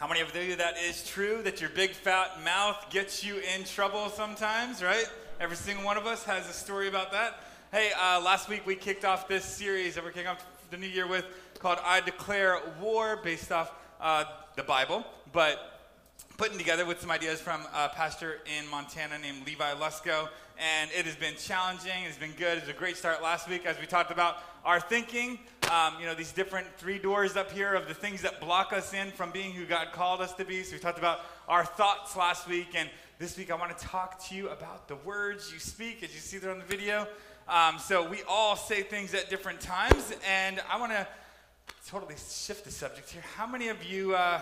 How many of you that is true that your big fat mouth gets you in trouble sometimes, right? Every single one of us has a story about that. Hey, uh, last week we kicked off this series that we're kicking off the new year with called I Declare War, based off uh, the Bible, but putting together with some ideas from a pastor in Montana named Levi Lusko. And it has been challenging. It's been good. It was a great start last week as we talked about our thinking. Um, you know, these different three doors up here of the things that block us in from being who God called us to be. So we talked about our thoughts last week. And this week I want to talk to you about the words you speak, as you see there on the video. Um, so we all say things at different times. And I want to totally shift the subject here. How many of you. Uh,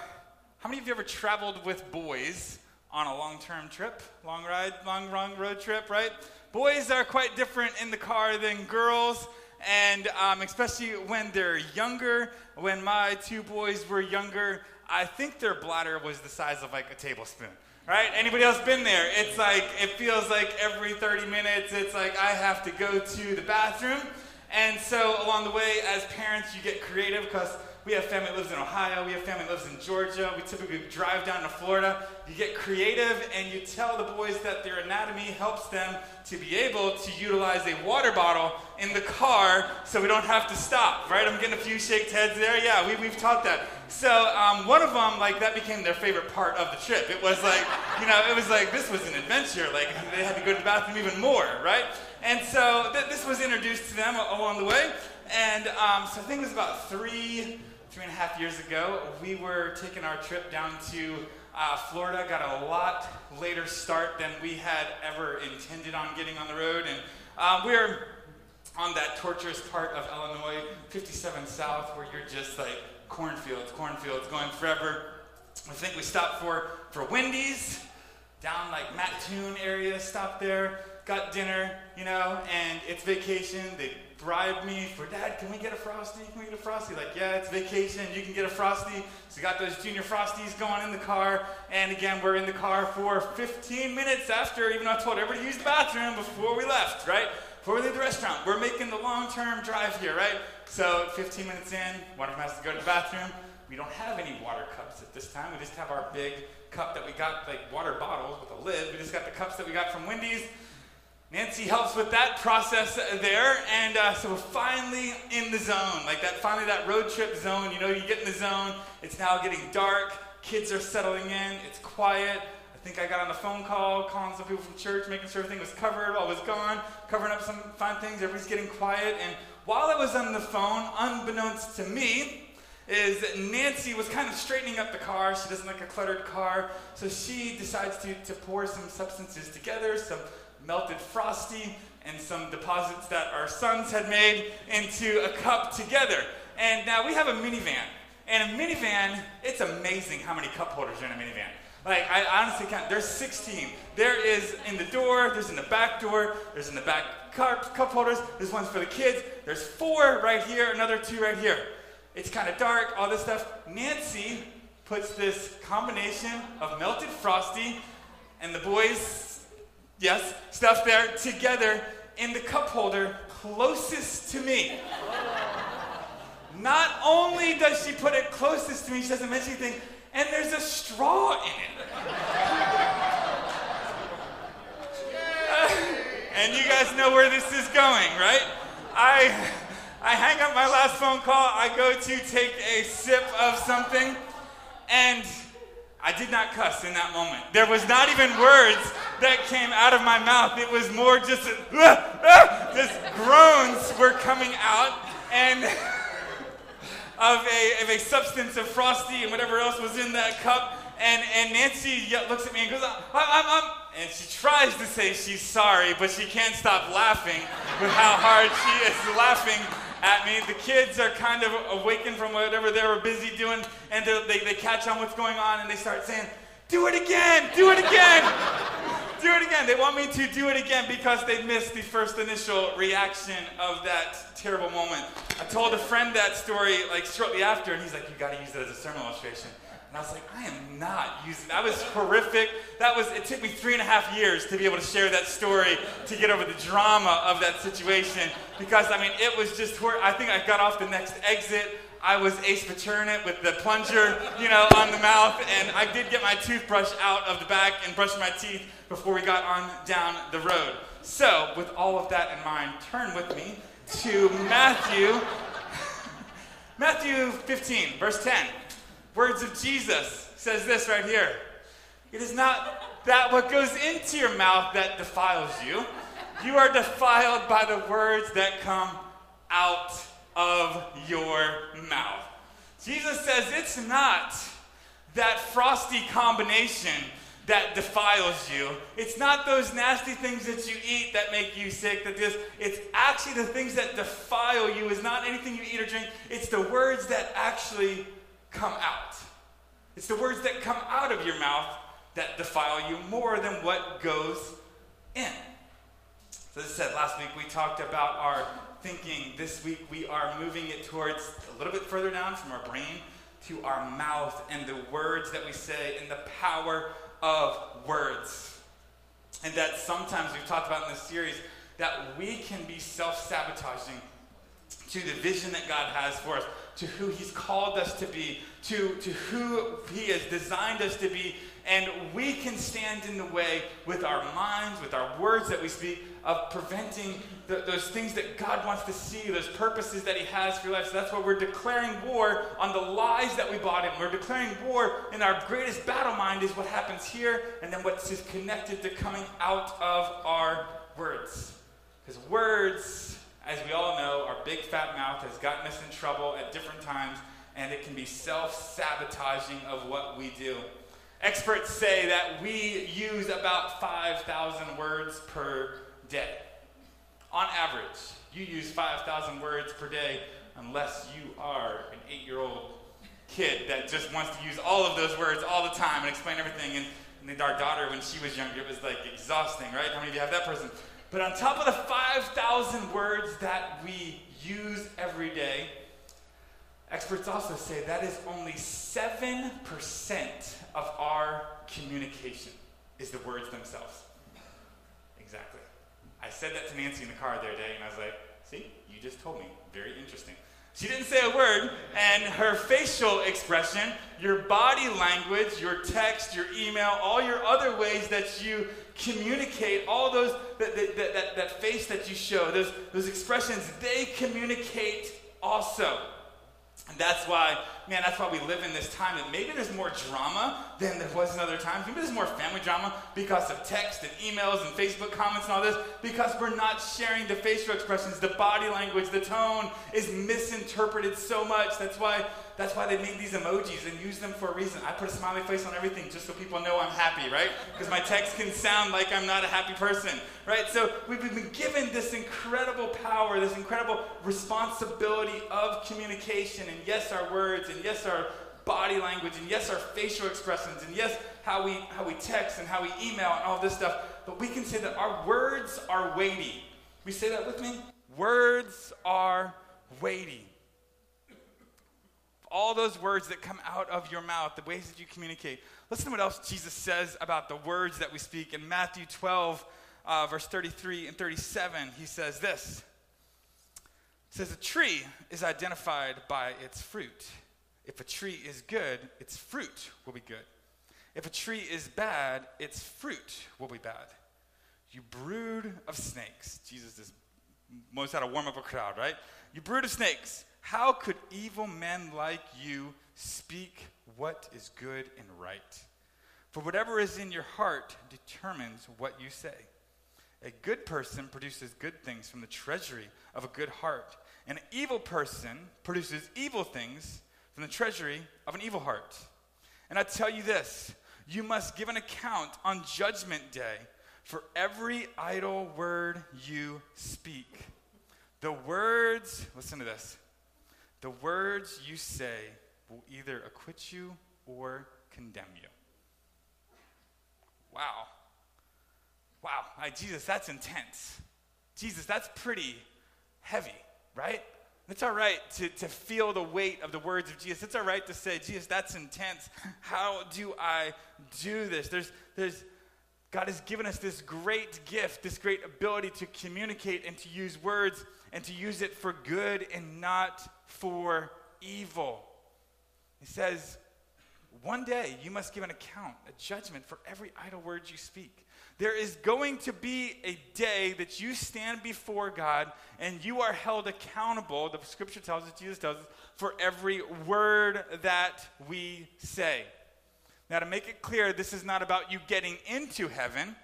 how many of you ever traveled with boys on a long term trip? Long ride, long, long road trip, right? Boys are quite different in the car than girls, and um, especially when they're younger. When my two boys were younger, I think their bladder was the size of like a tablespoon. Right? Anybody else been there? It's like, it feels like every 30 minutes, it's like I have to go to the bathroom. And so along the way, as parents, you get creative because we have family that lives in Ohio. We have family that lives in Georgia. We typically drive down to Florida. You get creative and you tell the boys that their anatomy helps them to be able to utilize a water bottle in the car so we don't have to stop, right? I'm getting a few shaked heads there. Yeah, we, we've taught that. So um, one of them, like, that became their favorite part of the trip. It was like, you know, it was like, this was an adventure. Like, they had to go to the bathroom even more, right? And so th- this was introduced to them along the way. And um, so I think it was about three, three and a half years ago, we were taking our trip down to uh, Florida. Got a lot later start than we had ever intended on getting on the road. And uh, we're on that torturous part of Illinois, 57 South, where you're just like cornfields, cornfields, going forever. I think we stopped for, for Wendy's down like Mattoon area, stopped there, got dinner, you know, and it's vacation. They bribed me for dad can we get a frosty? Can we get a frosty? Like yeah it's vacation. You can get a frosty. So we got those junior frosties going in the car. And again we're in the car for 15 minutes after even though i told everybody to use the bathroom before we left right? Before we leave the restaurant. We're making the long-term drive here right? So 15 minutes in one of them has to go to the bathroom. We don't have any water cups at this time. We just have our big cup that we got like water bottles with a lid. We just got the cups that we got from wendy's Nancy helps with that process there, and uh, so we're finally in the zone. Like that, finally that road trip zone. You know, you get in the zone. It's now getting dark. Kids are settling in. It's quiet. I think I got on the phone call, calling some people from church, making sure everything was covered while I was gone, covering up some fun things. Everybody's getting quiet. And while I was on the phone, unbeknownst to me, is that Nancy was kind of straightening up the car. She doesn't like a cluttered car. So she decides to, to pour some substances together, some melted frosty and some deposits that our sons had made into a cup together. And now we have a minivan. And a minivan, it's amazing how many cup holders are in a minivan. Like, I honestly can't. There's 16. There is in the door, there's in the back door, there's in the back cup, cup holders, there's ones for the kids, there's four right here, another two right here. It's kind of dark, all this stuff. Nancy puts this combination of melted frosty, and the boys yes, stuff there together in the cup holder closest to me. Not only does she put it closest to me, she doesn't mention anything, and there's a straw in it. and you guys know where this is going, right? I, I hang up my last phone call, I go to take a sip of something, and I did not cuss in that moment. There was not even words that came out of my mouth. It was more just, just groans were coming out and of a, of a substance of frosty and whatever else was in that cup. And, and Nancy looks at me and goes, I'm, I'm, I'm, and she tries to say she's sorry, but she can't stop laughing with how hard she is laughing at me. The kids are kind of awakened from whatever they were busy doing, and they, they catch on what's going on, and they start saying, Do it again! Do it again! do it again. They want me to do it again because they missed the first initial reaction of that terrible moment. I told a friend that story like shortly after, and he's like, You got to use it as a sermon illustration. And I was like, I am not using that was horrific. That was it took me three and a half years to be able to share that story to get over the drama of that situation. Because I mean it was just I think I got off the next exit. I was Ace Ventura with the plunger, you know, on the mouth, and I did get my toothbrush out of the back and brushed my teeth before we got on down the road. So, with all of that in mind, turn with me to Matthew, Matthew 15, verse 10. Words of Jesus says this right here. It is not that what goes into your mouth that defiles you. You are defiled by the words that come out of your mouth. Jesus says it's not that frosty combination that defiles you. It's not those nasty things that you eat that make you sick. That this, it's actually the things that defile you. Is not anything you eat or drink. It's the words that actually come out. It's the words that come out of your mouth that defile you more than what goes in. So, as I said last week, we talked about our thinking. This week, we are moving it towards a little bit further down from our brain to our mouth and the words that we say and the power of words. And that sometimes we've talked about in this series that we can be self sabotaging to the vision that God has for us, to who He's called us to be, to, to who He has designed us to be. And we can stand in the way with our minds, with our words that we speak, of preventing the, those things that God wants to see, those purposes that He has for your life. So that's why we're declaring war on the lies that we bought in. We're declaring war, and our greatest battle mind is what happens here, and then what is connected to coming out of our words. Because words, as we all know, our big fat mouth has gotten us in trouble at different times, and it can be self sabotaging of what we do. Experts say that we use about 5,000 words per day. On average, you use 5,000 words per day unless you are an eight year old kid that just wants to use all of those words all the time and explain everything. And, and our daughter, when she was younger, it was like exhausting, right? How many of you have that person? But on top of the 5,000 words that we use every day, experts also say that is only 7% of our communication is the words themselves. Exactly. I said that to Nancy in the car the other day, and I was like, see, you just told me. Very interesting. She didn't say a word, and her facial expression, your body language, your text, your email, all your other ways that you communicate, all those, that, that, that, that face that you show, those, those expressions, they communicate also. And that's why, man, that's why we live in this time maybe there's more drama than there was in other times. Maybe there's more family drama because of text and emails and Facebook comments and all this, because we're not sharing the facial expressions, the body language, the tone is misinterpreted so much. That's why that's why they made these emojis and use them for a reason. I put a smiley face on everything just so people know I'm happy, right? Because my text can sound like I'm not a happy person, right? So we've been given this incredible power, this incredible responsibility of communication, and yes, our words, and yes, our body language, and yes, our facial expressions, and yes, how we how we text and how we email and all this stuff. But we can say that our words are weighty. We say that with me? Words are weighty all those words that come out of your mouth, the ways that you communicate. Listen to what else Jesus says about the words that we speak. In Matthew 12, uh, verse 33 and 37, he says this. Says, A tree is identified by its fruit. If a tree is good, its fruit will be good. If a tree is bad, its fruit will be bad. You brood of snakes. Jesus is most how to warm up a crowd, right? You brood of snakes. How could evil men like you speak what is good and right? For whatever is in your heart determines what you say. A good person produces good things from the treasury of a good heart. An evil person produces evil things from the treasury of an evil heart. And I tell you this you must give an account on Judgment Day for every idle word you speak. The words, listen to this, the words you say will either acquit you or condemn you. Wow. Wow. Right, Jesus, that's intense. Jesus, that's pretty heavy, right? It's all right to, to feel the weight of the words of Jesus. It's all right to say, Jesus, that's intense. How do I do this? There's, there's, God has given us this great gift, this great ability to communicate and to use words and to use it for good and not for evil. He says, one day you must give an account, a judgment for every idle word you speak. There is going to be a day that you stand before God and you are held accountable, the scripture tells us, Jesus tells us, for every word that we say. Now, to make it clear, this is not about you getting into heaven,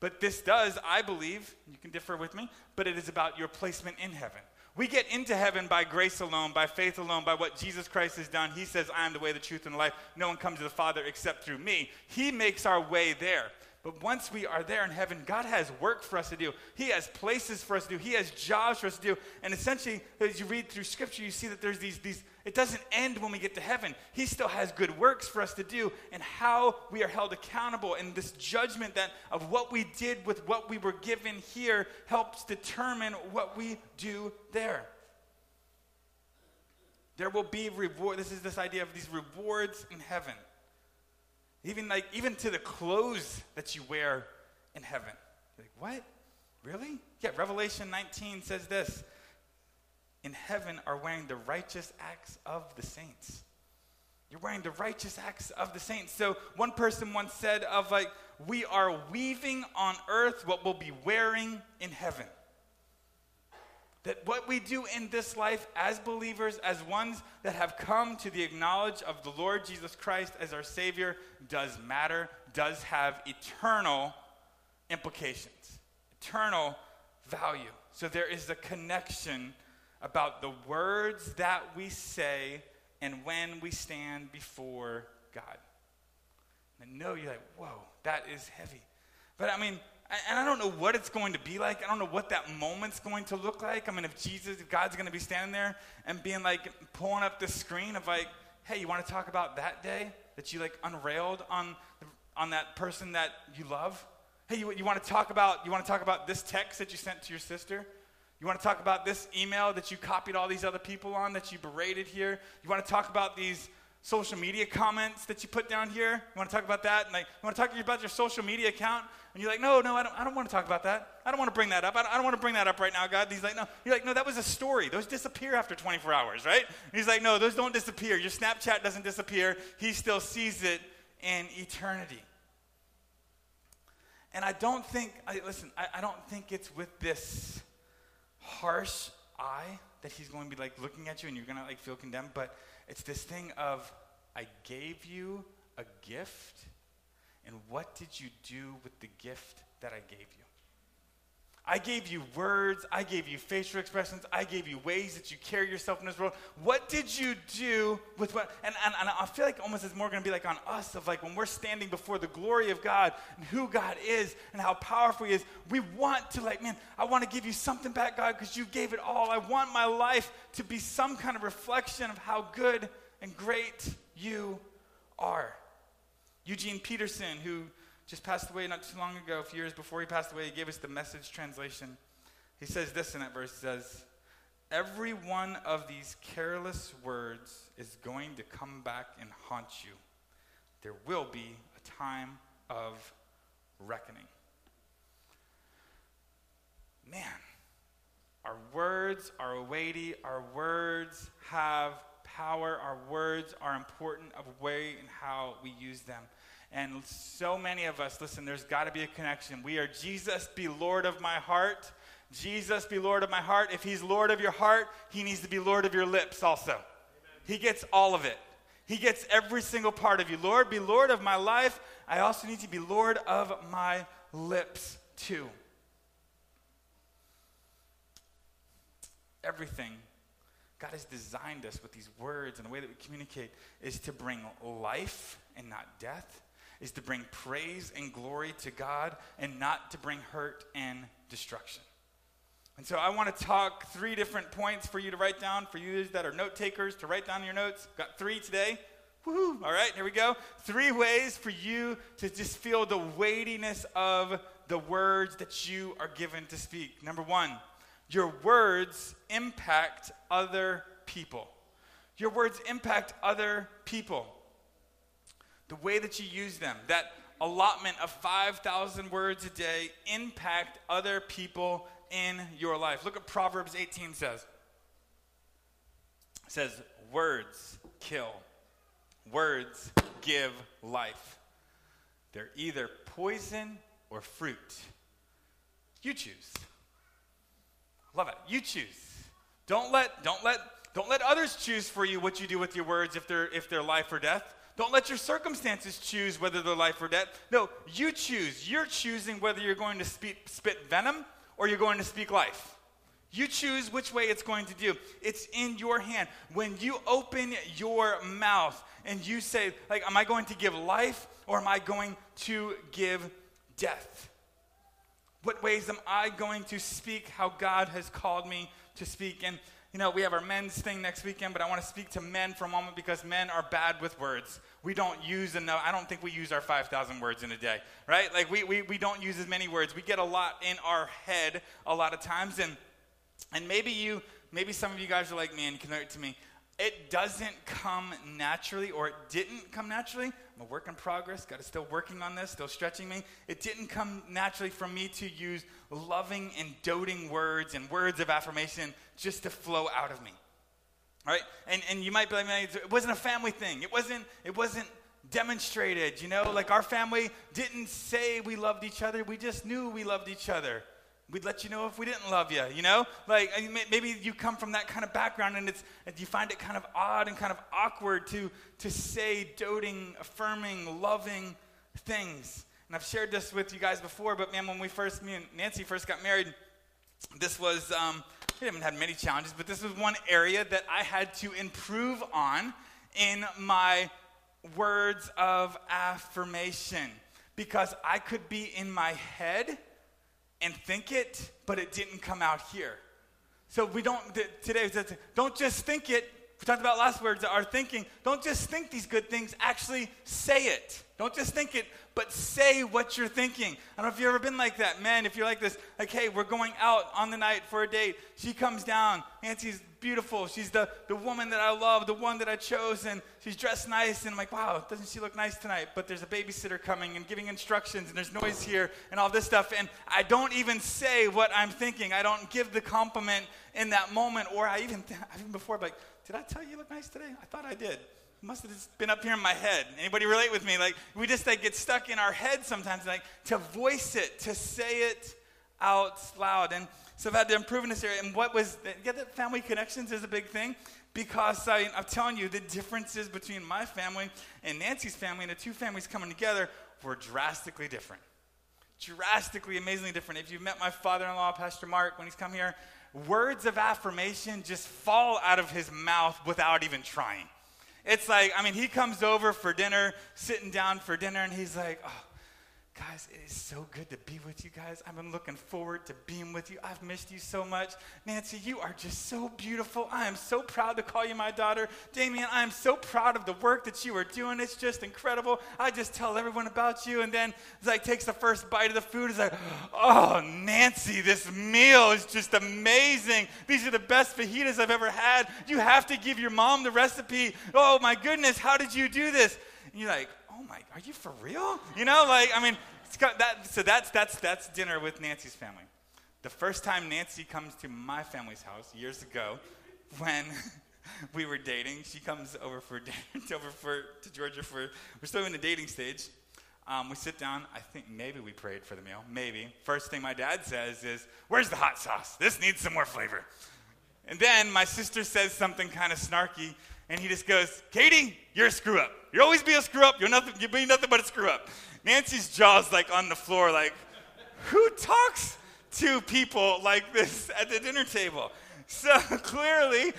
but this does, I believe, you can differ with me, but it is about your placement in heaven. We get into heaven by grace alone, by faith alone, by what Jesus Christ has done. He says, I am the way, the truth, and the life. No one comes to the Father except through me. He makes our way there. But once we are there in heaven, God has work for us to do. He has places for us to do. He has jobs for us to do. And essentially, as you read through Scripture, you see that there's these, these it doesn't end when we get to heaven. He still has good works for us to do and how we are held accountable. And this judgment that of what we did with what we were given here helps determine what we do there. There will be reward. This is this idea of these rewards in heaven. Even like even to the clothes that you wear in heaven. You're like, what? Really? Yeah, Revelation 19 says this. In heaven are wearing the righteous acts of the saints. You're wearing the righteous acts of the saints. So one person once said of like, we are weaving on earth what we'll be wearing in heaven. That what we do in this life as believers, as ones that have come to the acknowledge of the Lord Jesus Christ as our Savior, does matter, does have eternal implications, eternal value. So there is a connection about the words that we say and when we stand before God. And I know you're like, whoa, that is heavy. But I mean, and I don't know what it's going to be like. I don't know what that moment's going to look like. I mean, if Jesus, if God's going to be standing there and being like, pulling up the screen of like, hey, you want to talk about that day that you like unrailed on, on that person that you love? Hey, you, you want to talk about, you want to talk about this text that you sent to your sister? You want to talk about this email that you copied all these other people on that you berated here? You want to talk about these social media comments that you put down here? You want to talk about that? And like, you want to talk about your social media account? And you're like, no, no, I don't, I don't want to talk about that. I don't want to bring that up. I don't, I don't want to bring that up right now, God. And he's like, no. You're like, no, that was a story. Those disappear after 24 hours, right? And he's like, no, those don't disappear. Your Snapchat doesn't disappear. He still sees it in eternity. And I don't think, I, listen, I, I don't think it's with this harsh eye that he's going to be like looking at you and you're going to like feel condemned, but it's this thing of, I gave you a gift, and what did you do with the gift that I gave you? I gave you words. I gave you facial expressions. I gave you ways that you carry yourself in this world. What did you do with what? And, and, and I feel like almost it's more going to be like on us of like when we're standing before the glory of God and who God is and how powerful He is. We want to like, man, I want to give you something back, God, because you gave it all. I want my life to be some kind of reflection of how good and great you are. Eugene Peterson, who just passed away not too long ago, a few years before he passed away, he gave us the message translation. He says this in that verse says, Every one of these careless words is going to come back and haunt you. There will be a time of reckoning. Man, our words are weighty, our words have power, our words are important of way and how we use them. And so many of us, listen, there's got to be a connection. We are Jesus, be Lord of my heart. Jesus, be Lord of my heart. If he's Lord of your heart, he needs to be Lord of your lips also. Amen. He gets all of it. He gets every single part of you. Lord, be Lord of my life. I also need to be Lord of my lips too. Everything God has designed us with these words and the way that we communicate is to bring life and not death, is to bring praise and glory to God and not to bring hurt and destruction. And so I want to talk three different points for you to write down, for you that are note takers to write down your notes. Got three today. Woohoo! All right, here we go. Three ways for you to just feel the weightiness of the words that you are given to speak. Number one, your words impact other people. Your words impact other people the way that you use them, that allotment of 5,000 words a day impact other people in your life. Look at Proverbs 18 says. says, Words kill, words give life. They're either poison or fruit. You choose. Love it. You choose. Don't let, don't let, don't let others choose for you what you do with your words if they're, if they're life or death. Don't let your circumstances choose whether they're life or death. No, you choose. You're choosing whether you're going to speak, spit venom or you're going to speak life. You choose which way it's going to do. It's in your hand. When you open your mouth and you say, like, am I going to give life or am I going to give death? What ways am I going to speak how God has called me to speak? And you know, we have our men's thing next weekend, but I want to speak to men for a moment because men are bad with words. We don't use enough, I don't think we use our 5,000 words in a day, right? Like, we, we, we don't use as many words. We get a lot in our head a lot of times. And, and maybe you, maybe some of you guys are like me and you can relate to me. It doesn't come naturally, or it didn't come naturally. I'm a work in progress. God is still working on this, still stretching me. It didn't come naturally for me to use loving and doting words and words of affirmation just to flow out of me. Right? And, and you might be like, it wasn't a family thing. It wasn't, it wasn't demonstrated, you know? Like our family didn't say we loved each other. We just knew we loved each other. We'd let you know if we didn't love you, you know? Like maybe you come from that kind of background and it's you find it kind of odd and kind of awkward to to say doting, affirming, loving things. And I've shared this with you guys before, but man, when we first, me and Nancy first got married, this was, um, we haven't had many challenges, but this was one area that I had to improve on in my words of affirmation because I could be in my head and think it, but it didn't come out here. So we don't, today, don't just think it. We talked about last words, our thinking. Don't just think these good things, actually say it. Don't just think it, but say what you're thinking. I don't know if you've ever been like that. Man, if you're like this, like, hey, we're going out on the night for a date. She comes down. Nancy's beautiful. She's the, the woman that I love, the one that I chose, and she's dressed nice. And I'm like, wow, doesn't she look nice tonight? But there's a babysitter coming and giving instructions, and there's noise here, and all this stuff. And I don't even say what I'm thinking. I don't give the compliment in that moment, or I even, even before, like, did I tell you you look nice today? I thought I did must have just been up here in my head. Anybody relate with me? Like we just like get stuck in our head sometimes, like to voice it, to say it out loud. And so I've had to improve in this area. And what was get that family connections is a big thing because I, I'm telling you the differences between my family and Nancy's family and the two families coming together were drastically different. Drastically, amazingly different. If you've met my father-in-law, Pastor Mark, when he's come here, words of affirmation just fall out of his mouth without even trying. It's like, I mean, he comes over for dinner, sitting down for dinner, and he's like, oh, Guys, it is so good to be with you guys. I've been looking forward to being with you. I've missed you so much. Nancy, you are just so beautiful. I am so proud to call you my daughter. Damien, I am so proud of the work that you are doing. It's just incredible. I just tell everyone about you. And then like takes the first bite of the food. It's like, oh, Nancy, this meal is just amazing. These are the best fajitas I've ever had. You have to give your mom the recipe. Oh my goodness, how did you do this? And you're like, oh my, are you for real? You know, like, I mean, that, so that's, that's, that's dinner with Nancy's family. The first time Nancy comes to my family's house years ago, when we were dating, she comes over for dinner, over for, to Georgia for, we're still in the dating stage. Um, we sit down. I think maybe we prayed for the meal. Maybe. First thing my dad says is, Where's the hot sauce? This needs some more flavor. And then my sister says something kind of snarky, and he just goes, Katie, you're a screw up. You'll always be a screw up. You're nothing, you'll be nothing but a screw up. Nancy's jaw's like on the floor, like, who talks to people like this at the dinner table? So clearly,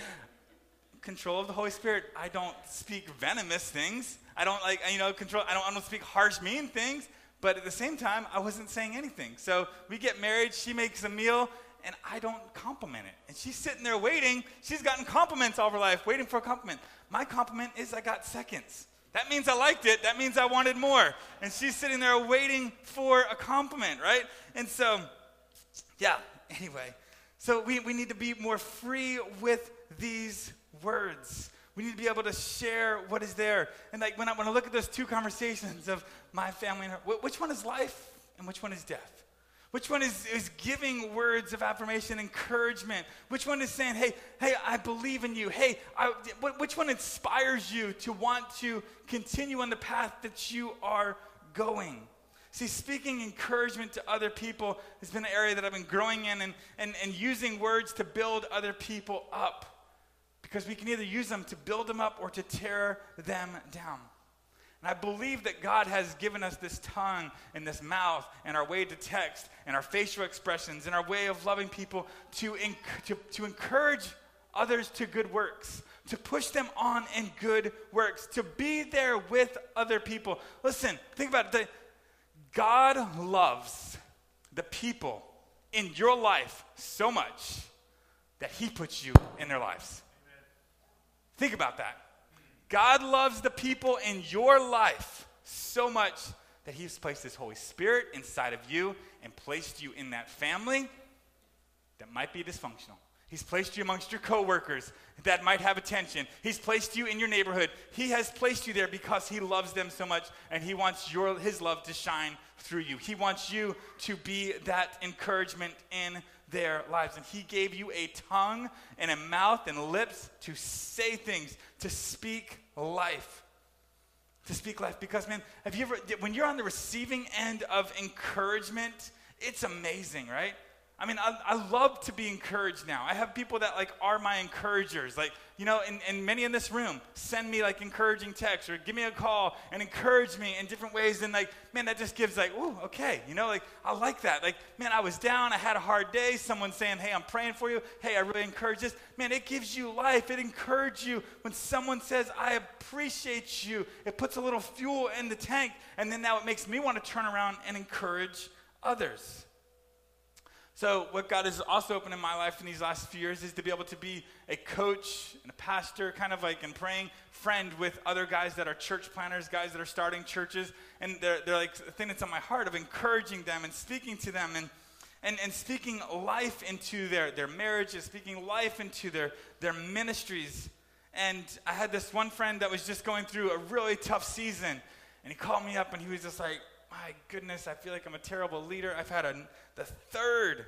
control of the Holy Spirit. I don't speak venomous things. I don't like, you know, control, I don't, I don't speak harsh, mean things. But at the same time, I wasn't saying anything. So we get married, she makes a meal, and I don't compliment it. And she's sitting there waiting. She's gotten compliments all her life, waiting for a compliment. My compliment is I got seconds. That means I liked it. That means I wanted more. And she's sitting there waiting for a compliment, right? And so, yeah, anyway. So we, we need to be more free with these words. We need to be able to share what is there. And like when I, when I look at those two conversations of my family and her, which one is life and which one is death? Which one is, is giving words of affirmation, encouragement? Which one is saying, hey, hey, I believe in you? Hey, I, which one inspires you to want to continue on the path that you are going? See, speaking encouragement to other people has been an area that I've been growing in and, and, and using words to build other people up. Because we can either use them to build them up or to tear them down. And I believe that God has given us this tongue and this mouth and our way to text and our facial expressions and our way of loving people to, enc- to, to encourage others to good works, to push them on in good works, to be there with other people. Listen, think about it. God loves the people in your life so much that He puts you in their lives. Think about that. God loves the people in your life so much that He's placed His Holy Spirit inside of you and placed you in that family that might be dysfunctional. He's placed you amongst your coworkers that might have attention. He's placed you in your neighborhood. He has placed you there because he loves them so much and he wants your his love to shine through you. He wants you to be that encouragement in their lives. And he gave you a tongue and a mouth and lips to say things, to speak life. To speak life. Because, man, have you ever, when you're on the receiving end of encouragement, it's amazing, right? I mean, I, I love to be encouraged now. I have people that like are my encouragers. Like, you know, and, and many in this room send me like encouraging texts or give me a call and encourage me in different ways. And like, man, that just gives like, ooh, okay. You know, like I like that. Like, man, I was down, I had a hard day. Someone saying, hey, I'm praying for you. Hey, I really encourage this. Man, it gives you life. It encourages you when someone says, I appreciate you. It puts a little fuel in the tank. And then now it makes me want to turn around and encourage others. So, what God has also opened in my life in these last few years is to be able to be a coach and a pastor, kind of like and praying friend with other guys that are church planters, guys that are starting churches. And they're, they're like the thing that's on my heart of encouraging them and speaking to them and, and, and speaking life into their, their marriages, speaking life into their, their ministries. And I had this one friend that was just going through a really tough season. And he called me up and he was just like, my goodness, I feel like I'm a terrible leader. I've had a, the third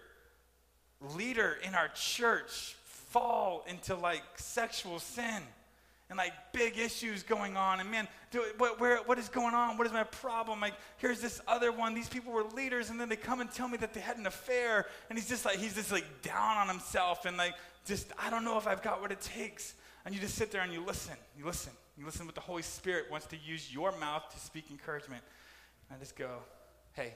leader in our church fall into like sexual sin and like big issues going on. And man, do, what, where, what is going on? What is my problem? Like, here's this other one. These people were leaders, and then they come and tell me that they had an affair. And he's just like, he's just like down on himself and like, just, I don't know if I've got what it takes. And you just sit there and you listen. You listen. You listen what the Holy Spirit wants to use your mouth to speak encouragement. I just go, hey,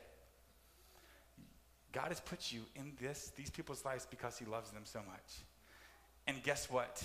God has put you in this, these people's lives because he loves them so much. And guess what?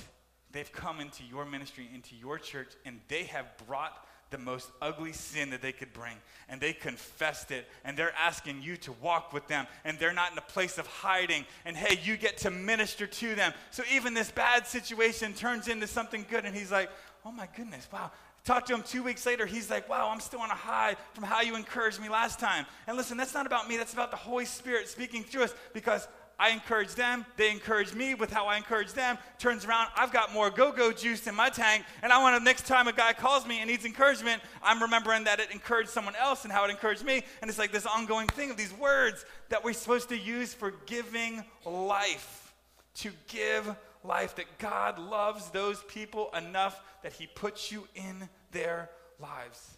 They've come into your ministry, into your church, and they have brought the most ugly sin that they could bring. And they confessed it. And they're asking you to walk with them. And they're not in a place of hiding. And hey, you get to minister to them. So even this bad situation turns into something good. And he's like, oh my goodness, wow, Talk to him two weeks later. He's like, wow, I'm still on a high from how you encouraged me last time. And listen, that's not about me. That's about the Holy Spirit speaking through us because I encourage them. They encourage me with how I encourage them. Turns around, I've got more go go juice in my tank. And I want to, next time a guy calls me and needs encouragement, I'm remembering that it encouraged someone else and how it encouraged me. And it's like this ongoing thing of these words that we're supposed to use for giving life. To give life. That God loves those people enough that He puts you in their lives.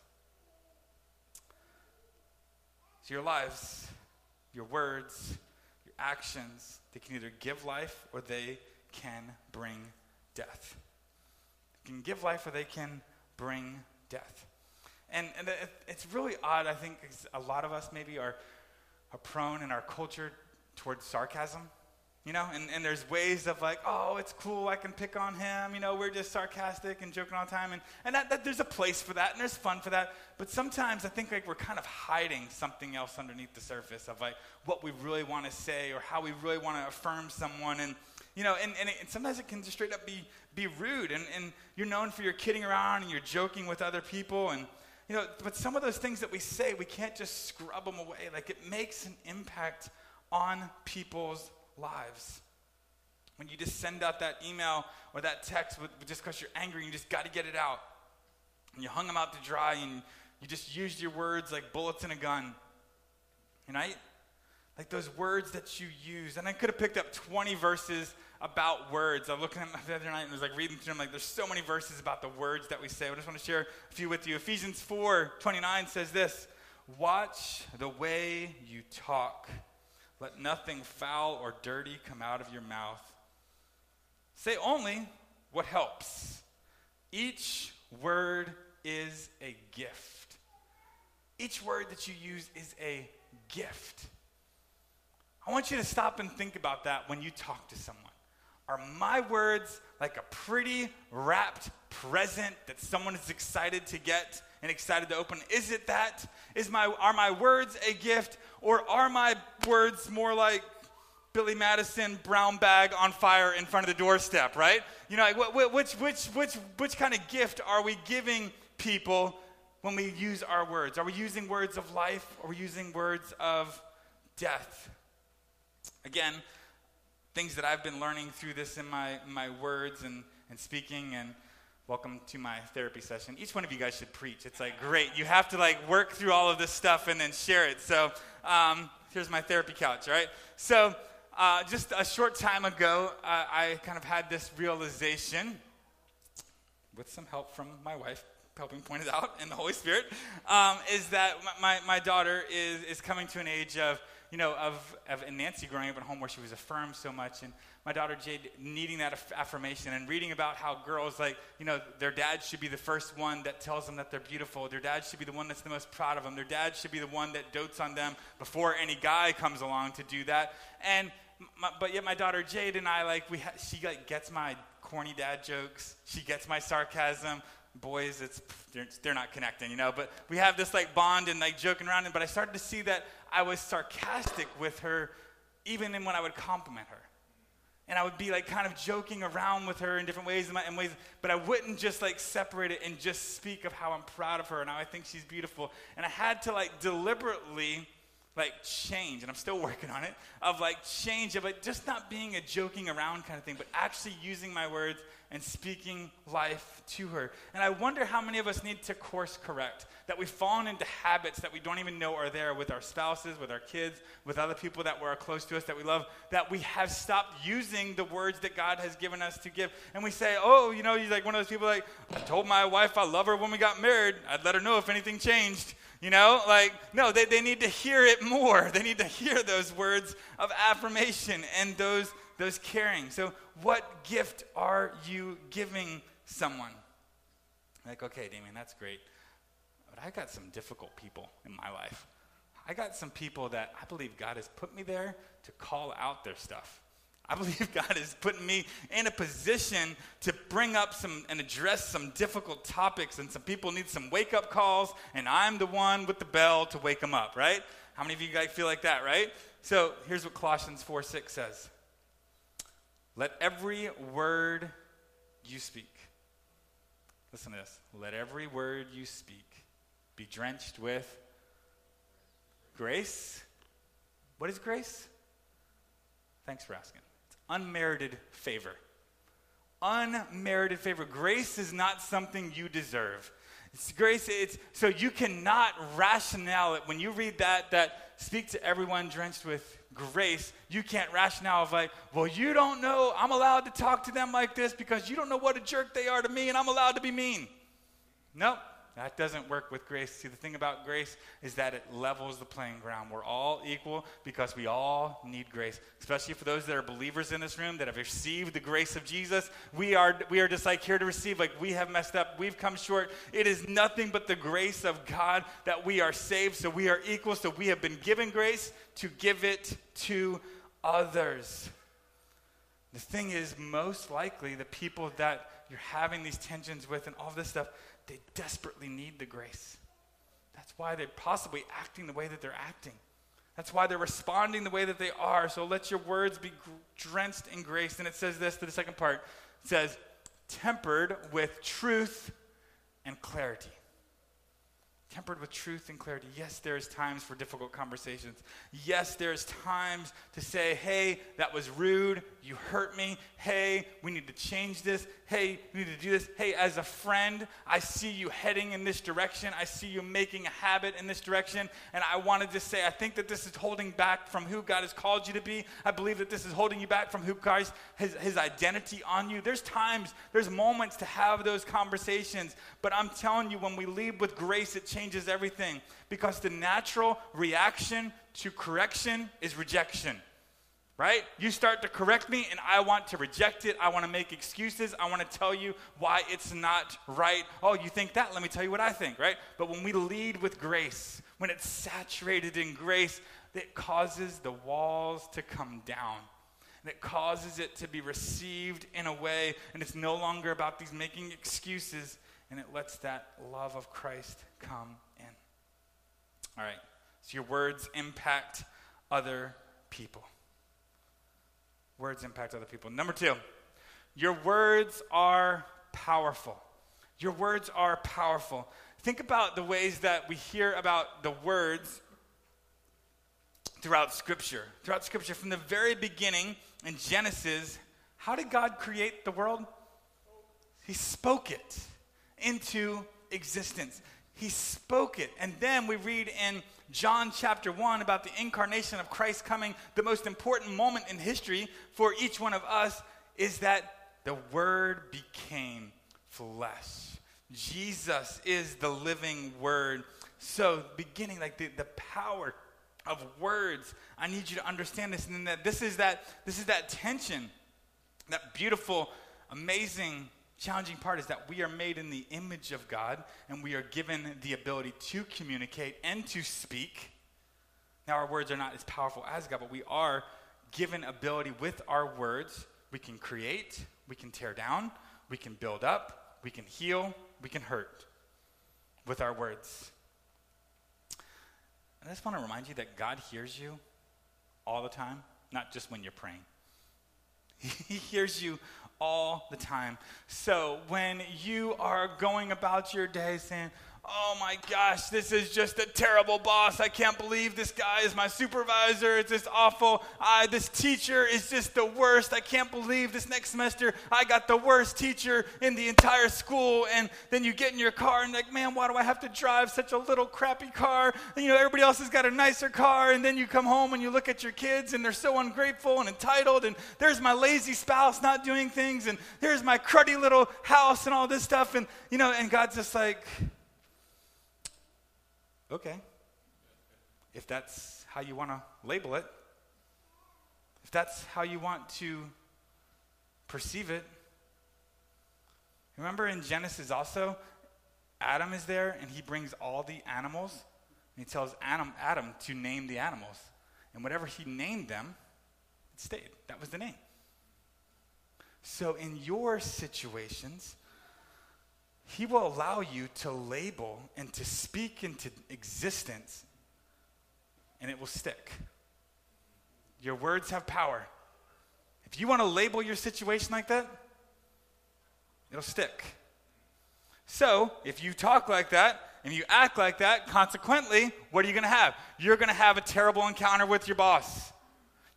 So, your lives, your words, your actions, they can either give life or they can bring death. They can give life or they can bring death. And, and it's really odd, I think, a lot of us maybe are, are prone in our culture towards sarcasm. You know, and, and there's ways of like, oh, it's cool, I can pick on him. You know, we're just sarcastic and joking all the time. And, and that, that, there's a place for that, and there's fun for that. But sometimes I think like we're kind of hiding something else underneath the surface of like what we really want to say or how we really want to affirm someone. And, you know, and, and, it, and sometimes it can just straight up be, be rude. And, and you're known for your kidding around and you're joking with other people. And, you know, but some of those things that we say, we can't just scrub them away. Like it makes an impact on people's lives. When you just send out that email or that text with, just because you're angry, you just got to get it out. And you hung them out to dry and you just used your words like bullets in a gun. You know, like those words that you use. And I could have picked up 20 verses about words. I was looking at my the other night and I was like reading through them. Like, there's so many verses about the words that we say. I just want to share a few with you. Ephesians 4 29 says this Watch the way you talk. Let nothing foul or dirty come out of your mouth. Say only what helps. Each word is a gift. Each word that you use is a gift. I want you to stop and think about that when you talk to someone. Are my words like a pretty wrapped present that someone is excited to get and excited to open? Is it that? Is my, are my words a gift? Or are my words more like Billy Madison brown bag on fire in front of the doorstep, right? You know, like, which, which, which, which kind of gift are we giving people when we use our words? Are we using words of life or are we using words of death? Again, things that I've been learning through this in my, my words and, and speaking and welcome to my therapy session. Each one of you guys should preach. It's like great. You have to like work through all of this stuff and then share it. So um, here's my therapy couch, right? So uh, just a short time ago, uh, I kind of had this realization with some help from my wife helping point it out and the Holy Spirit, um, is that my, my, daughter is, is coming to an age of you know, of, of Nancy growing up in a home where she was affirmed so much, and my daughter Jade needing that affirmation and reading about how girls, like, you know, their dad should be the first one that tells them that they're beautiful. Their dad should be the one that's the most proud of them. Their dad should be the one that dotes on them before any guy comes along to do that. And, my, but yet my daughter Jade and I, like, we ha- she, like, gets my corny dad jokes. She gets my sarcasm boys it's they're, they're, not connecting you know but we have this like bond and like joking around but i started to see that I was sarcastic with her even when I would compliment her. And I would be like kind of joking around with her in different ways, in ways, but I wouldn't just like separate it and just speak of how I'm proud of her and how I think she's beautiful. And I had to like deliberately like change, and I'm still working on it, of like change it just not being a joking around kind of thing, but actually using my words and speaking life to her. And I wonder how many of us need to course correct, that we've fallen into habits that we don't even know are there with our spouses, with our kids, with other people that were close to us that we love, that we have stopped using the words that God has given us to give. And we say, oh, you know, you're like one of those people like, I told my wife I love her when we got married. I'd let her know if anything changed. You know, like, no, they, they need to hear it more. They need to hear those words of affirmation and those, those caring. So, what gift are you giving someone? Like, okay, Damien, that's great. But I got some difficult people in my life. I got some people that I believe God has put me there to call out their stuff. I believe God is putting me in a position to bring up some and address some difficult topics, and some people need some wake up calls, and I'm the one with the bell to wake them up, right? How many of you guys feel like that, right? So here's what Colossians 4 6 says Let every word you speak, listen to this, let every word you speak be drenched with grace. What is grace? Thanks for asking. It's unmerited favor. Unmerited favor. Grace is not something you deserve. It's grace, it's so you cannot rationale it. When you read that, that speak to everyone drenched with grace, you can't rationale of like, well, you don't know, I'm allowed to talk to them like this because you don't know what a jerk they are to me and I'm allowed to be mean. Nope. That doesn't work with grace. See, the thing about grace is that it levels the playing ground. We're all equal because we all need grace. Especially for those that are believers in this room that have received the grace of Jesus. We are, we are just like here to receive, like we have messed up, we've come short. It is nothing but the grace of God that we are saved. So we are equal. So we have been given grace to give it to others. The thing is, most likely, the people that you're having these tensions with and all this stuff, they desperately need the grace. That's why they're possibly acting the way that they're acting. That's why they're responding the way that they are. So let your words be drenched in grace. And it says this to the second part it says, tempered with truth and clarity. Tempered with truth and clarity. Yes, there's times for difficult conversations. Yes, there's times to say, hey, that was rude. You hurt me. Hey, we need to change this. Hey, we need to do this. Hey, as a friend, I see you heading in this direction. I see you making a habit in this direction. And I want to just say, I think that this is holding back from who God has called you to be. I believe that this is holding you back from who Christ, his, his identity on you. There's times, there's moments to have those conversations. But I'm telling you, when we lead with grace, it changes changes everything because the natural reaction to correction is rejection. Right? You start to correct me and I want to reject it. I want to make excuses. I want to tell you why it's not right. Oh, you think that? Let me tell you what I think, right? But when we lead with grace, when it's saturated in grace, it causes the walls to come down. It causes it to be received in a way, and it's no longer about these making excuses, and it lets that love of Christ come in. All right, so your words impact other people. Words impact other people. Number two, your words are powerful. Your words are powerful. Think about the ways that we hear about the words throughout Scripture. Throughout Scripture, from the very beginning in Genesis, how did God create the world? He spoke it into existence. He spoke it. And then we read in John chapter 1 about the incarnation of Christ coming. The most important moment in history for each one of us is that the Word became flesh. Jesus is the living Word. So, beginning, like the, the power of words, I need you to understand this. And that this is that, this is that tension, that beautiful, amazing challenging part is that we are made in the image of God and we are given the ability to communicate and to speak. Now, our words are not as powerful as God, but we are given ability with our words. We can create, we can tear down, we can build up, we can heal, we can hurt with our words. I just want to remind you that God hears you all the time, not just when you're praying. He hears you all the time. So when you are going about your day saying, Oh my gosh, this is just a terrible boss. I can't believe this guy is my supervisor. It's just awful. I, this teacher is just the worst. I can't believe this next semester I got the worst teacher in the entire school. And then you get in your car and like, man, why do I have to drive such a little crappy car? And, you know, everybody else has got a nicer car. And then you come home and you look at your kids and they're so ungrateful and entitled. And there's my lazy spouse not doing things. And there's my cruddy little house and all this stuff. And, you know, and God's just like, Okay. If that's how you want to label it, if that's how you want to perceive it. Remember in Genesis also, Adam is there and he brings all the animals and he tells Adam, Adam to name the animals. And whatever he named them, it stayed. That was the name. So in your situations, he will allow you to label and to speak into existence, and it will stick. Your words have power. If you want to label your situation like that, it'll stick. So, if you talk like that and you act like that, consequently, what are you going to have? You're going to have a terrible encounter with your boss.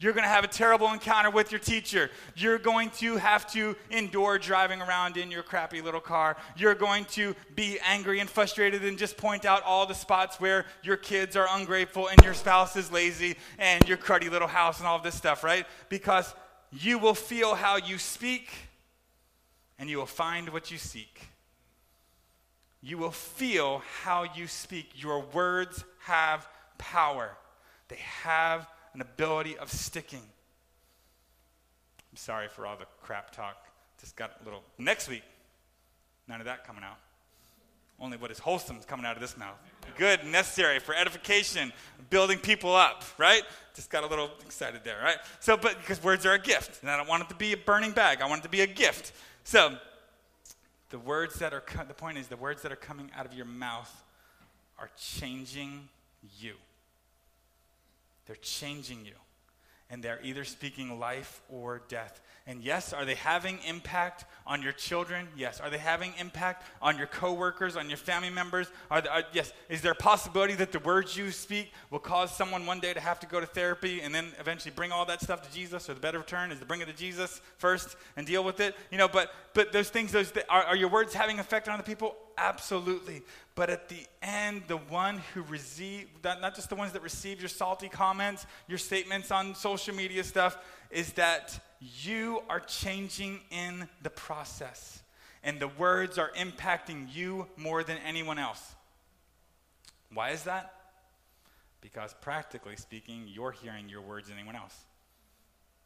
You're going to have a terrible encounter with your teacher. You're going to have to endure driving around in your crappy little car. You're going to be angry and frustrated and just point out all the spots where your kids are ungrateful and your spouse is lazy and your cruddy little house and all this stuff, right? Because you will feel how you speak and you will find what you seek. You will feel how you speak. Your words have power, they have an ability of sticking. I'm sorry for all the crap talk. Just got a little. Next week, none of that coming out. Only what is wholesome is coming out of this mouth. Good, necessary for edification, building people up, right? Just got a little excited there, right? So, but because words are a gift, and I don't want it to be a burning bag, I want it to be a gift. So, the words that are, the point is, the words that are coming out of your mouth are changing you. They're changing you. and they're either speaking life or death. And yes, are they having impact on your children? Yes. Are they having impact on your coworkers, on your family members? Are, they, are yes. Is there a possibility that the words you speak will cause someone one day to have to go to therapy and then eventually bring all that stuff to Jesus? Or the better turn is to bring it to Jesus first and deal with it. You know, but but those things, those are, are your words having effect on other people? Absolutely. But at the end, the one who receive, not just the ones that receive your salty comments, your statements on social media stuff, is that you are changing in the process. And the words are impacting you more than anyone else. Why is that? Because practically speaking, you're hearing your words than anyone else.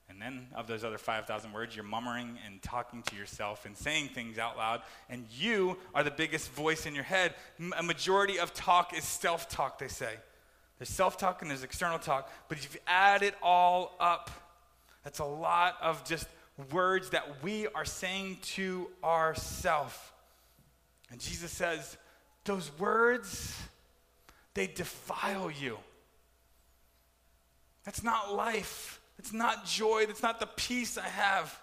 And then, of those other 5,000 words, you're murmuring and talking to yourself and saying things out loud, and you are the biggest voice in your head. A majority of talk is self talk, they say. There's self talk and there's external talk, but if you add it all up, that's a lot of just words that we are saying to ourselves. And Jesus says, those words, they defile you. That's not life. That's not joy. That's not the peace I have.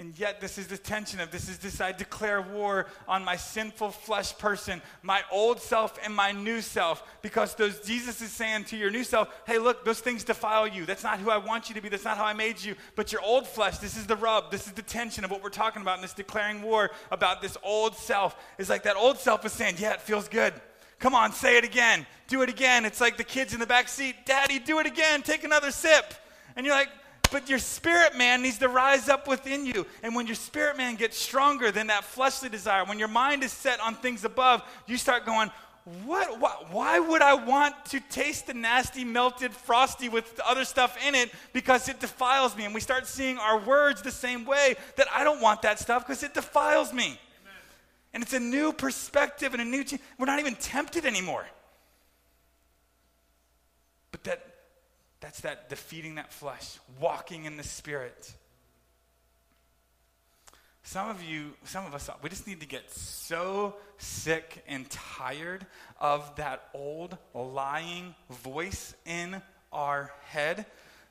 And yet, this is the tension of this is this I declare war on my sinful flesh person, my old self and my new self. Because those Jesus is saying to your new self, hey, look, those things defile you. That's not who I want you to be. That's not how I made you. But your old flesh, this is the rub. This is the tension of what we're talking about in this declaring war about this old self. Is like that old self is saying, yeah, it feels good. Come on, say it again. Do it again. It's like the kids in the back seat, Daddy, do it again. Take another sip. And you're like, but your spirit man needs to rise up within you. And when your spirit man gets stronger than that fleshly desire, when your mind is set on things above, you start going, what, why, why would I want to taste the nasty, melted, frosty with other stuff in it because it defiles me? And we start seeing our words the same way that I don't want that stuff because it defiles me. And it's a new perspective and a new, we're not even tempted anymore. But that that's that defeating that flesh, walking in the spirit. Some of you, some of us, we just need to get so sick and tired of that old lying voice in our head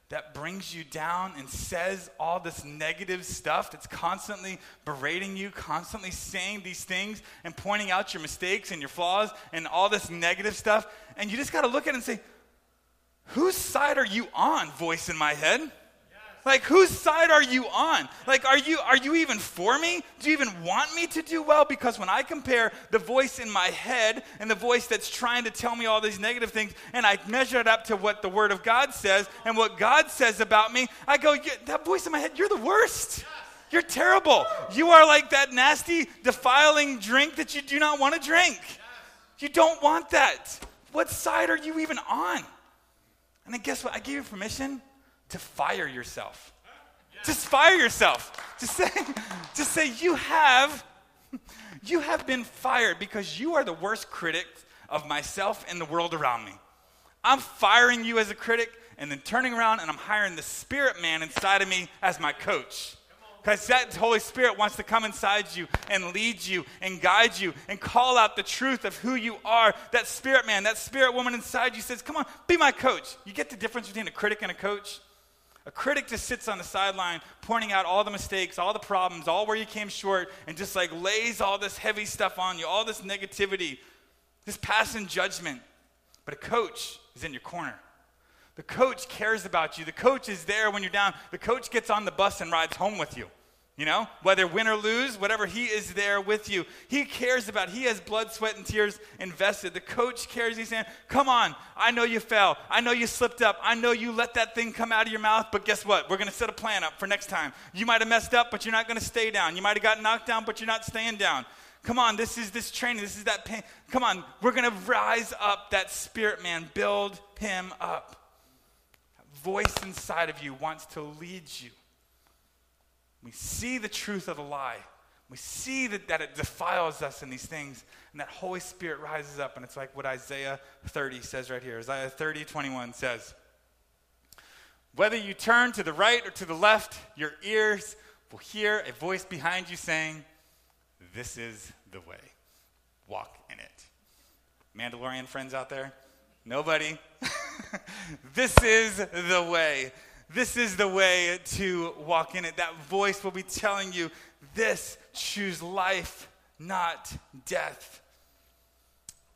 that brings you down and says all this negative stuff that's constantly berating you, constantly saying these things and pointing out your mistakes and your flaws and all this negative stuff. And you just got to look at it and say, whose side are you on, voice in my head? Like whose side are you on? Like are you are you even for me? Do you even want me to do well? Because when I compare the voice in my head and the voice that's trying to tell me all these negative things and I measure it up to what the word of God says and what God says about me, I go, that voice in my head, you're the worst. You're terrible. You are like that nasty, defiling drink that you do not want to drink. You don't want that. What side are you even on? And then guess what? I gave you permission to fire yourself. Just fire yourself. Just say, just say you have, you have been fired because you are the worst critic of myself and the world around me. I'm firing you as a critic and then turning around and I'm hiring the spirit man inside of me as my coach. Because that Holy Spirit wants to come inside you and lead you and guide you and call out the truth of who you are. That spirit man, that spirit woman inside you says, Come on, be my coach. You get the difference between a critic and a coach? A critic just sits on the sideline pointing out all the mistakes, all the problems, all where you came short, and just like lays all this heavy stuff on you, all this negativity, this passing judgment. But a coach is in your corner. The coach cares about you. The coach is there when you're down. The coach gets on the bus and rides home with you. You know, whether win or lose, whatever, he is there with you. He cares about, he has blood, sweat, and tears invested. The coach cares. He's saying, Come on, I know you fell. I know you slipped up. I know you let that thing come out of your mouth, but guess what? We're going to set a plan up for next time. You might have messed up, but you're not going to stay down. You might have got knocked down, but you're not staying down. Come on, this is this training. This is that pain. Come on, we're going to rise up that spirit man, build him up voice inside of you wants to lead you. We see the truth of the lie. We see that, that it defiles us in these things, and that Holy Spirit rises up, and it's like what Isaiah 30 says right here. Isaiah 30, 21 says, Whether you turn to the right or to the left, your ears will hear a voice behind you saying, This is the way. Walk in it. Mandalorian friends out there? Nobody? this is the way. This is the way to walk in it. That voice will be telling you this choose life, not death.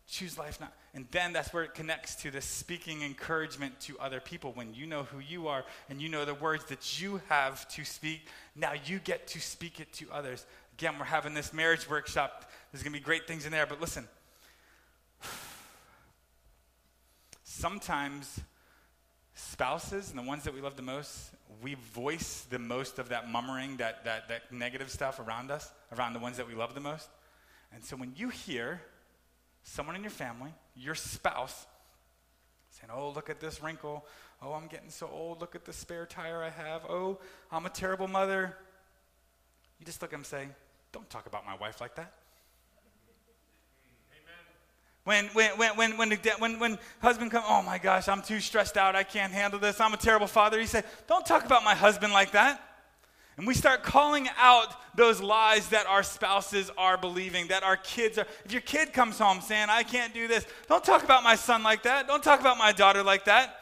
Choose life, not. And then that's where it connects to the speaking encouragement to other people. When you know who you are and you know the words that you have to speak, now you get to speak it to others. Again, we're having this marriage workshop. There's going to be great things in there, but listen. Sometimes spouses and the ones that we love the most, we voice the most of that mummering, that, that, that negative stuff around us, around the ones that we love the most. And so when you hear someone in your family, your spouse, saying, Oh, look at this wrinkle. Oh, I'm getting so old. Look at the spare tire I have. Oh, I'm a terrible mother. You just look at them and say, Don't talk about my wife like that. When, when, when, when, when, when, when husband comes, oh my gosh, I'm too stressed out. I can't handle this. I'm a terrible father. He said, don't talk about my husband like that. And we start calling out those lies that our spouses are believing, that our kids are. If your kid comes home saying, I can't do this, don't talk about my son like that. Don't talk about my daughter like that.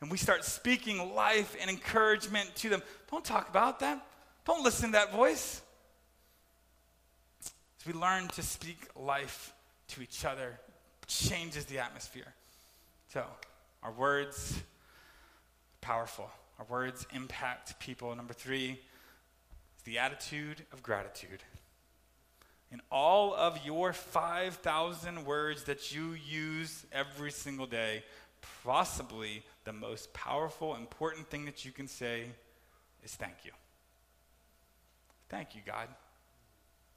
And we start speaking life and encouragement to them. Don't talk about that. Don't listen to that voice we learn to speak life to each other, changes the atmosphere. So, our words powerful. Our words impact people. Number three is the attitude of gratitude. In all of your 5,000 words that you use every single day, possibly the most powerful, important thing that you can say is thank you. Thank you, God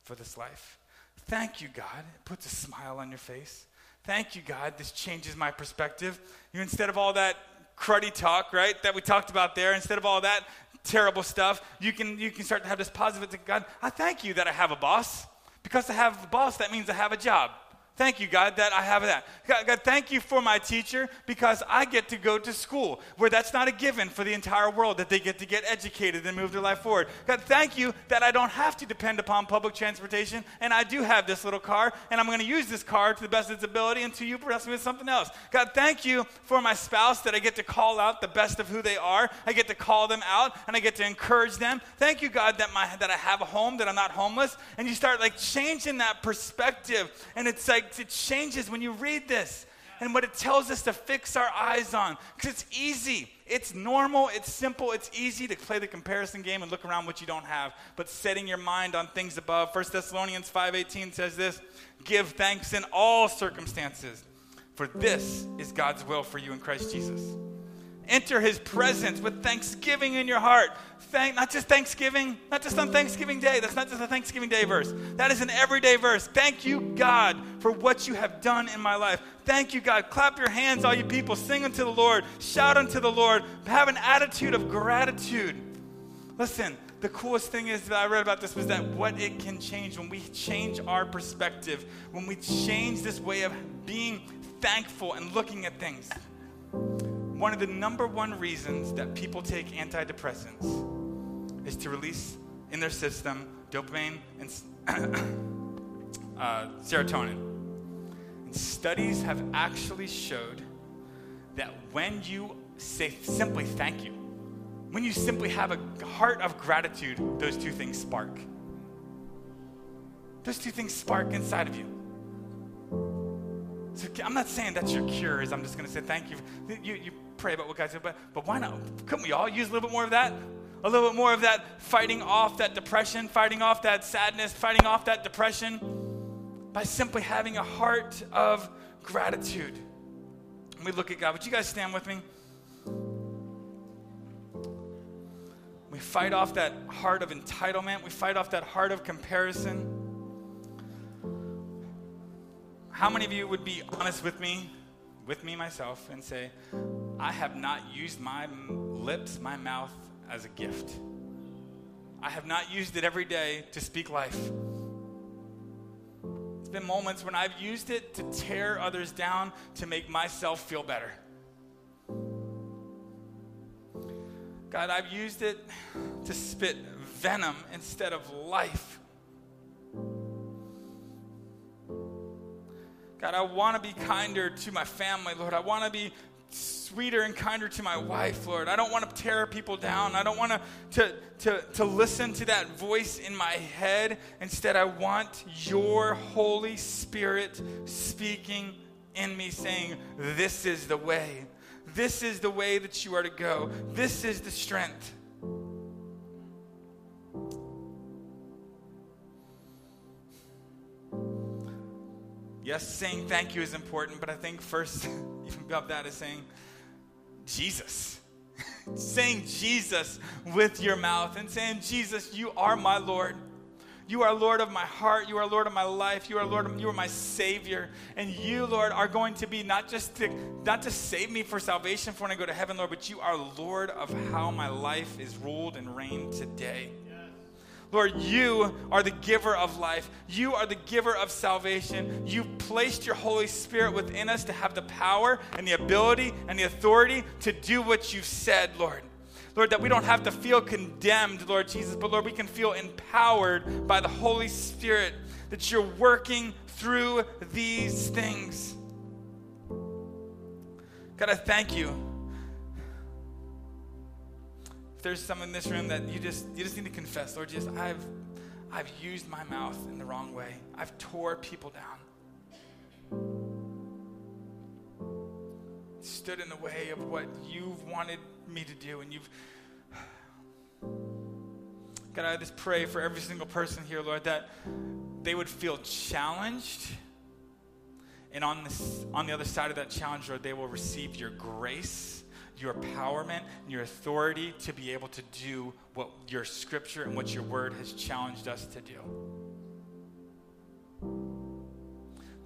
for this life. Thank you, God. It puts a smile on your face. Thank you, God. This changes my perspective. You instead of all that cruddy talk, right, that we talked about there, instead of all that terrible stuff, you can you can start to have this positive God, I thank you that I have a boss. Because I have a boss, that means I have a job. Thank you, God, that I have that. God, God, thank you for my teacher because I get to go to school where that's not a given for the entire world that they get to get educated and move their life forward. God, thank you that I don't have to depend upon public transportation and I do have this little car and I'm going to use this car to the best of its ability until you bless me with something else. God, thank you for my spouse that I get to call out the best of who they are. I get to call them out and I get to encourage them. Thank you, God, that, my, that I have a home, that I'm not homeless. And you start like changing that perspective and it's like, it changes when you read this and what it tells us to fix our eyes on. Because it's easy, it's normal, it's simple, it's easy to play the comparison game and look around what you don't have. But setting your mind on things above. 1 Thessalonians 5:18 says this: give thanks in all circumstances, for this is God's will for you in Christ Jesus. Enter his presence with thanksgiving in your heart. Thank, not just Thanksgiving, not just on Thanksgiving Day. That's not just a Thanksgiving Day verse. That is an everyday verse. Thank you, God, for what you have done in my life. Thank you, God. Clap your hands, all you people. Sing unto the Lord. Shout unto the Lord. Have an attitude of gratitude. Listen, the coolest thing is that I read about this was that what it can change when we change our perspective, when we change this way of being thankful and looking at things one of the number one reasons that people take antidepressants is to release in their system dopamine and uh, serotonin. And studies have actually showed that when you say simply thank you, when you simply have a heart of gratitude, those two things spark. Those two things spark inside of you. So I'm not saying that's your cure, is I'm just going to say thank you. You, you pray about what God said, but, but why not? Couldn't we all use a little bit more of that? A little bit more of that fighting off that depression, fighting off that sadness, fighting off that depression by simply having a heart of gratitude. And we look at God. Would you guys stand with me? We fight off that heart of entitlement. We fight off that heart of comparison. How many of you would be honest with me, with me myself, and say, I have not used my lips, my mouth as a gift? I have not used it every day to speak life. It's been moments when I've used it to tear others down to make myself feel better. God, I've used it to spit venom instead of life. God, I want to be kinder to my family, Lord. I want to be sweeter and kinder to my wife, Lord. I don't want to tear people down. I don't want to, to, to, listen to that voice in my head. Instead, I want your Holy Spirit speaking in me, saying, This is the way. This is the way that you are to go. This is the strength. Yes, saying thank you is important, but I think first, even above that, is saying Jesus. saying Jesus with your mouth and saying, Jesus, you are my Lord. You are Lord of my heart. You are Lord of my life. You are Lord. Of, you are my Savior, and you, Lord, are going to be not just to not to save me for salvation for when I go to heaven, Lord, but you are Lord of how my life is ruled and reigned today. Lord, you are the giver of life. You are the giver of salvation. You placed your Holy Spirit within us to have the power and the ability and the authority to do what you've said, Lord. Lord, that we don't have to feel condemned, Lord Jesus, but Lord, we can feel empowered by the Holy Spirit that you're working through these things. God, I thank you. If there's some in this room that you just you just need to confess, Lord Jesus, I've I've used my mouth in the wrong way. I've tore people down. Stood in the way of what you've wanted me to do. And you've. God, I just pray for every single person here, Lord, that they would feel challenged. And on, this, on the other side of that challenge, Lord, they will receive your grace, your empowerment, and your authority to be able to do what your scripture and what your word has challenged us to do.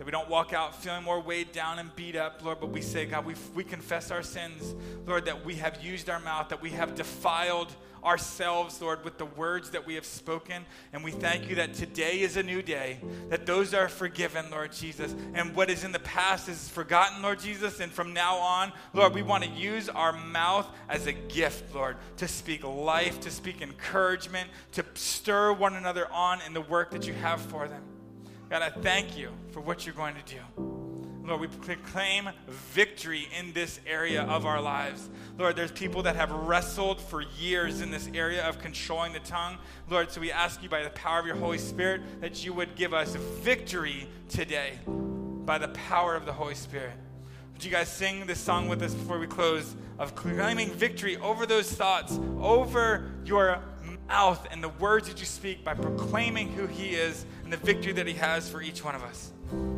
That we don't walk out feeling more weighed down and beat up, Lord, but we say, God, we, we confess our sins, Lord, that we have used our mouth, that we have defiled ourselves, Lord, with the words that we have spoken. And we thank you that today is a new day, that those are forgiven, Lord Jesus. And what is in the past is forgotten, Lord Jesus. And from now on, Lord, we want to use our mouth as a gift, Lord, to speak life, to speak encouragement, to stir one another on in the work that you have for them. God, I thank you for what you're going to do. Lord, we proclaim victory in this area of our lives. Lord, there's people that have wrestled for years in this area of controlling the tongue. Lord, so we ask you by the power of your Holy Spirit that you would give us victory today by the power of the Holy Spirit. Would you guys sing this song with us before we close of claiming victory over those thoughts, over your mouth and the words that you speak by proclaiming who He is and the victory that He has for each one of us.